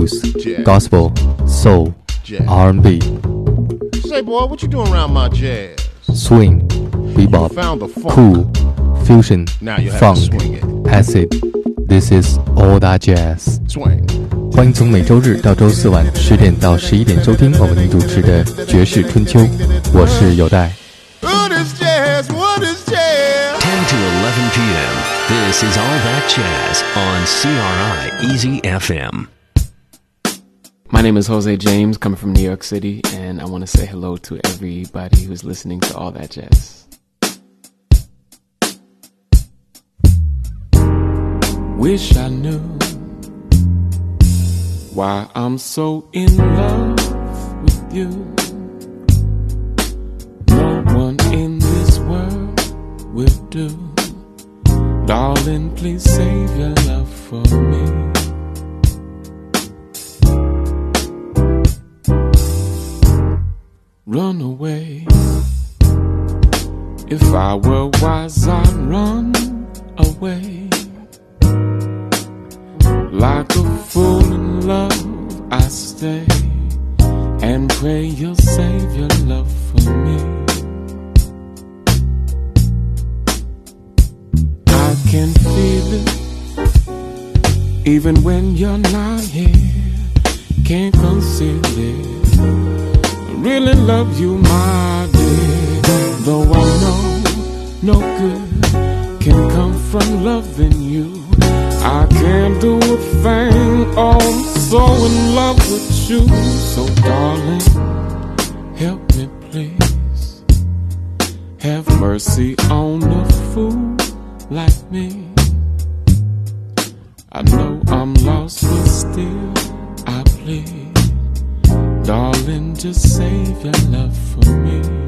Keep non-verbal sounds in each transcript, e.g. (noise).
blues, gospel, soul, R&B. Say, boy, what you doing around my jazz? Swing, bebop, cool, fusion, funk, acid. This is all that jazz. Swing. 欢迎从每周日到周四晚十点到十一点收听我为您主持的《爵士春秋》，我是有代。What is jazz? What is jazz? 10 to 11 p.m. This is All That Jazz on CRI Easy FM. My name is Jose James, coming from New York City, and I want to say hello to everybody who's listening to All That Jazz. Wish I knew why I'm so in love with you. No one in this world will do. Darling, please save your love for me. Run away. If I were wise, I'd run away. Like a fool in love, I stay and pray you'll save your love for me. I can feel it even when you're not here. Can't conceal it. Really love you, my dear. Though I know no good can come from loving you. I can't do a thing. Oh, I'm so in love with you. So, darling, help me, please. Have mercy Darling, just save your love for me.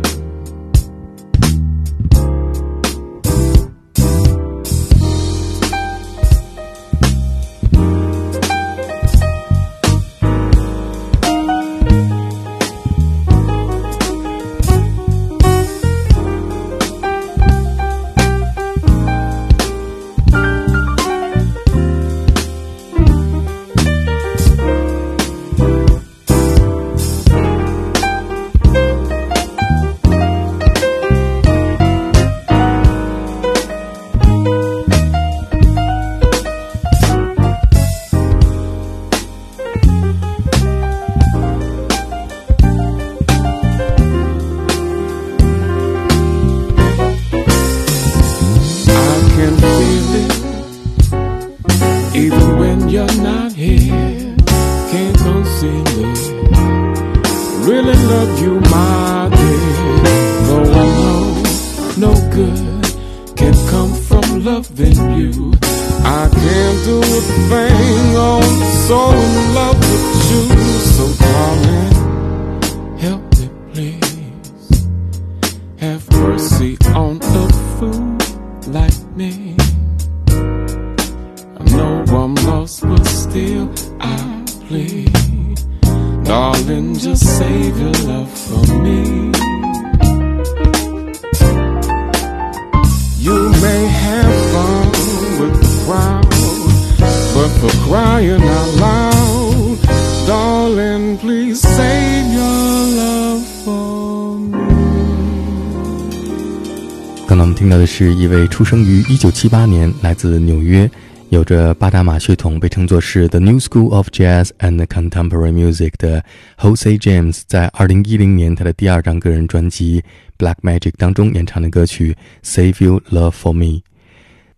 Like me. I know I'm lost, but still I plead. Darling, just save your love for me. You may have fun with the crowd, but for crying out loud, 听到的是一位出生于1978年，来自纽约，有着巴达马血统，被称作是 The New School of Jazz and Contemporary Music 的 Jose James，在2010年他的第二张个人专辑《Black Magic》当中演唱的歌曲《Save You Love for Me》。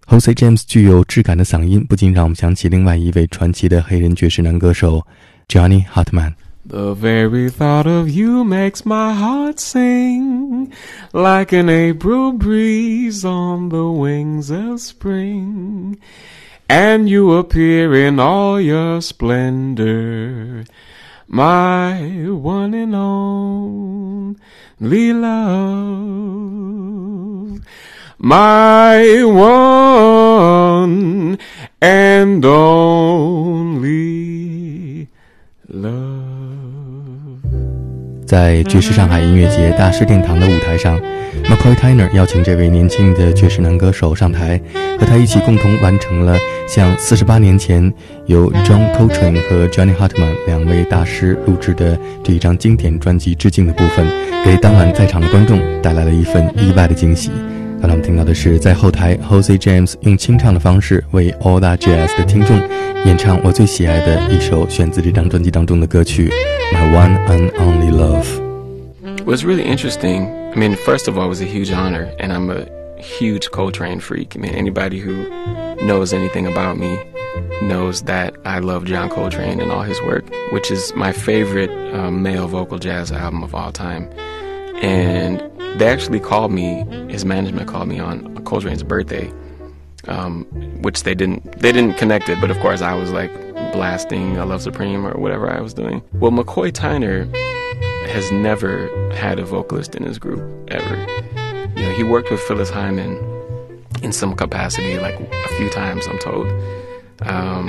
Jose James 具有质感的嗓音，不禁让我们想起另外一位传奇的黑人爵士男歌手 Johnny Hartman。The very thought of you makes my heart sing like an April breeze on the wings of spring. And you appear in all your splendor, my one and only love, my one and only 在爵士上海音乐节大师殿堂的舞台上，McCoy Tyner 邀请这位年轻的爵士男歌手上台，和他一起共同完成了向四十八年前由 John Coltrane 和 Johnny Hartman 两位大师录制的这一张经典专辑致敬的部分，给当晚在场的观众带来了一份意外的惊喜。刚才我们听到的是在后台 Jose James 用清唱的方式为 All That Jazz 的听众演唱我最喜爱的一首选自这张专辑当中的歌曲《My One and Only Love》。was really interesting. I mean, first of all, it was a huge honor, and I'm a huge Coltrane freak. I mean, anybody who knows anything about me knows that I love John Coltrane and all his work, which is my favorite um, male vocal jazz album of all time. And they actually called me, his management called me on Coltrane's birthday, um, which they didn't, they didn't connect it, but of course I was like blasting A Love Supreme or whatever I was doing. Well, McCoy Tyner has never had a vocalist in his group ever. You know, he worked with Phyllis Hyman in some capacity, like a few times, I'm told. Um,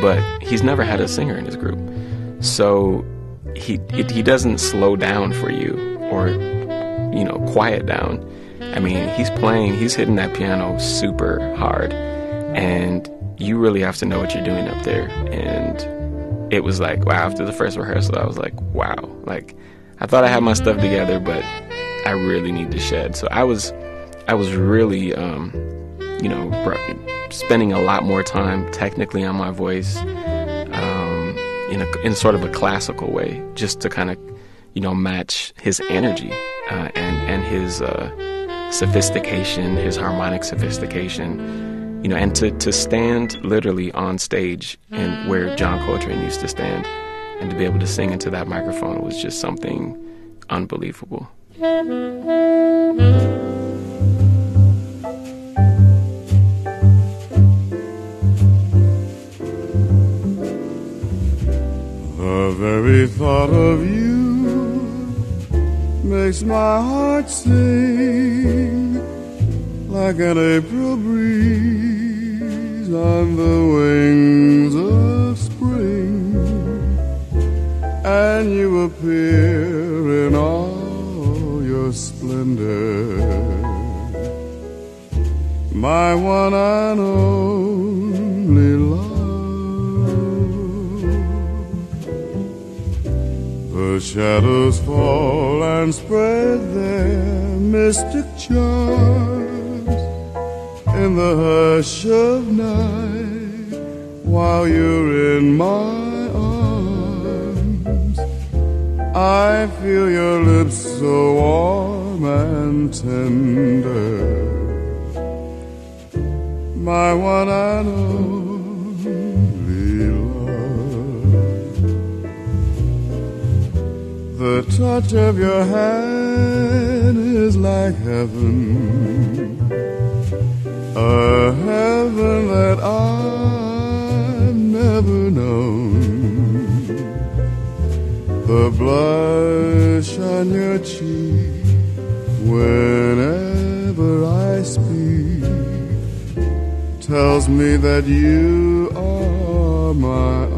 but he's never had a singer in his group. So he, he doesn't slow down for you or, you know, quiet down. I mean, he's playing, he's hitting that piano super hard. And you really have to know what you're doing up there. And it was like wow after the first rehearsal i was like wow like i thought i had my stuff together but i really need to shed so i was i was really um, you know spending a lot more time technically on my voice um, in a in sort of a classical way just to kind of you know match his energy uh, and and his uh, sophistication his harmonic sophistication you know, and to, to stand literally on stage and where John Coltrane used to stand and to be able to sing into that microphone was just something unbelievable. The very thought of you makes my heart sing like an April breeze on the wings of spring, and you appear in all your splendor. My one and only love. The shadows fall and spread their mystic charms in the hush of night while you're in my arms. I feel your lips so warm and tender. My one and only The touch of your hand is like heaven a heaven that I've never known. The blush on your cheek whenever I speak tells me that you are my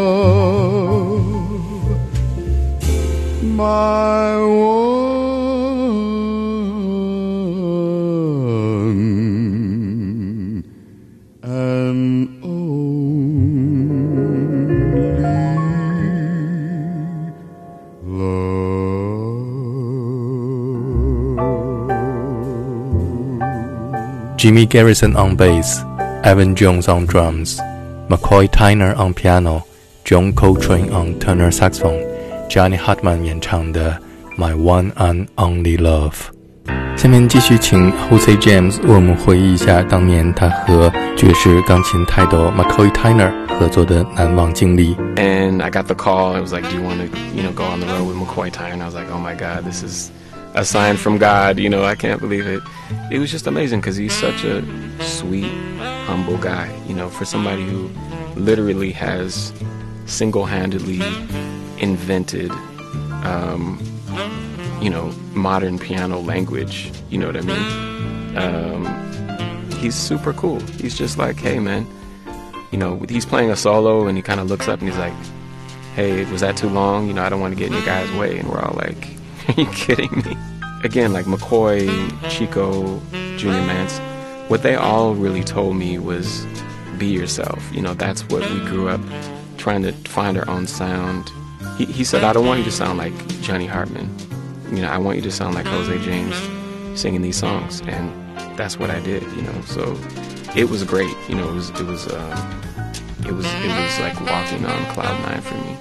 My one. and only love. Jimmy Garrison on bass, Elvin Jones on drums, McCoy Tyner on piano, John Coltrane on tenor saxophone, Johnny Hartman 演唱的《My One and Only Love》。下面继续请 Jose James 为我们回忆一下当年他和爵士钢琴泰斗 McCoy Tyner 合作的难忘经历。And I got the call. It was like, "Do you want to, you know, go on the road with McCoy Tyner?" I was like, "Oh my God, this is." a sign from God. You know, I can't believe it. It was just amazing because he's such a sweet, humble guy. You know, for somebody who literally has single-handedly invented, um, you know, modern piano language. You know what I mean? Um, he's super cool. He's just like, hey, man. You know, he's playing a solo, and he kind of looks up and he's like, "Hey, was that too long? You know, I don't want to get in your guy's way." And we're all like, (laughs) "Are you kidding me?" Again, like McCoy, Chico, Junior Mance, what they all really told me was, "Be yourself." You know, that's what we grew up trying to find our own sound. He, he said, "I don't want you to sound like Johnny Hartman. You know, I want you to sound like Jose James singing these songs." And that's what I did. You know, so it was great. You know, it was it was um, it was it was like walking on cloud nine for me.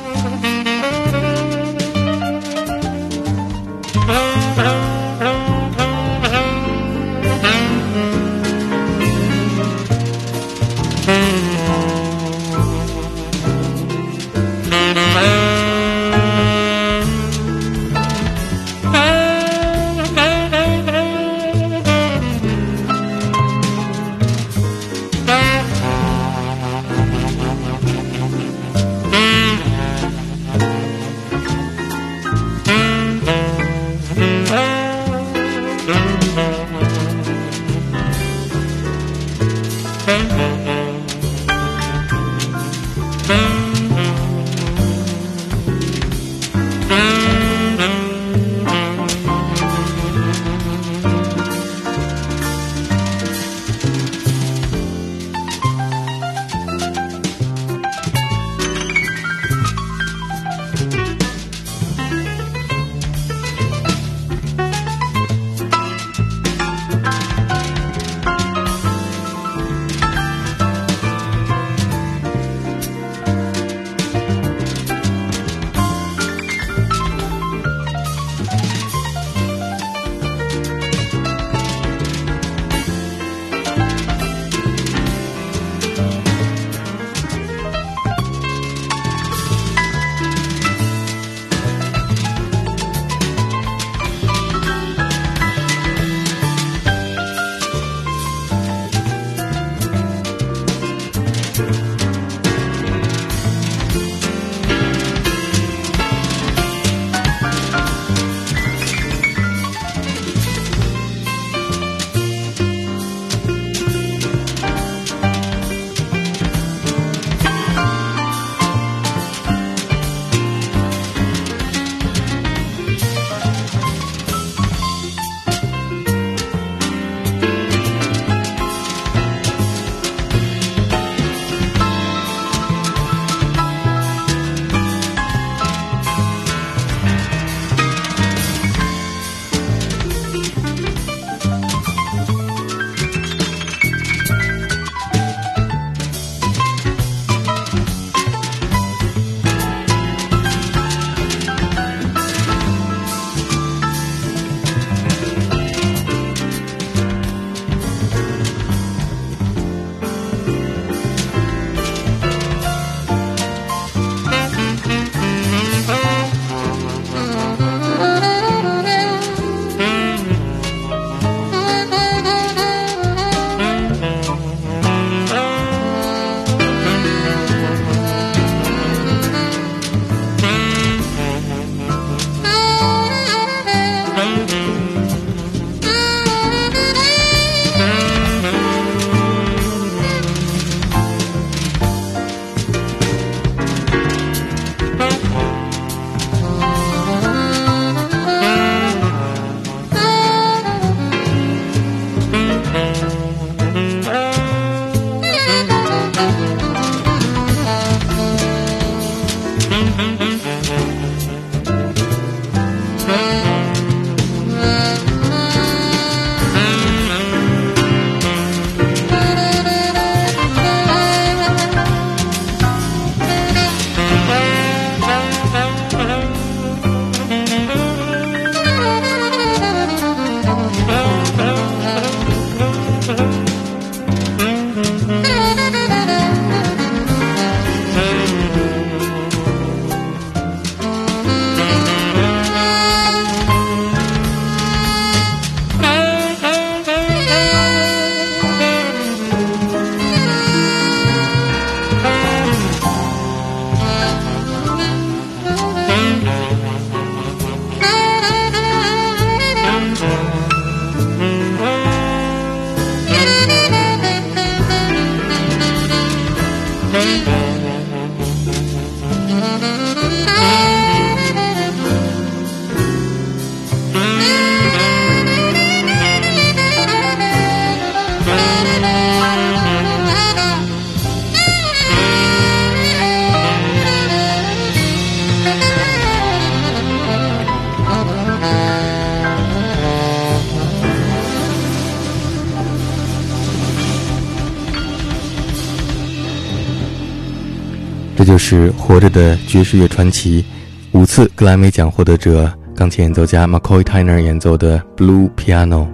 这就是活着的爵士乐传奇，五次格莱美奖获得者、钢琴演奏家 McCoy Tyner 演奏的 Blue Piano。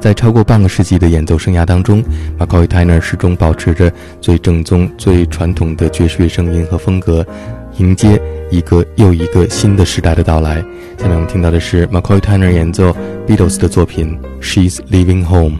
在超过半个世纪的演奏生涯当中，McCoy Tyner 始终保持着最正宗、最传统的爵士乐声音和风格，迎接一个又一个新的时代的到来。下面我们听到的是 McCoy Tyner 演奏 Beatles 的作品《She's Leaving Home》。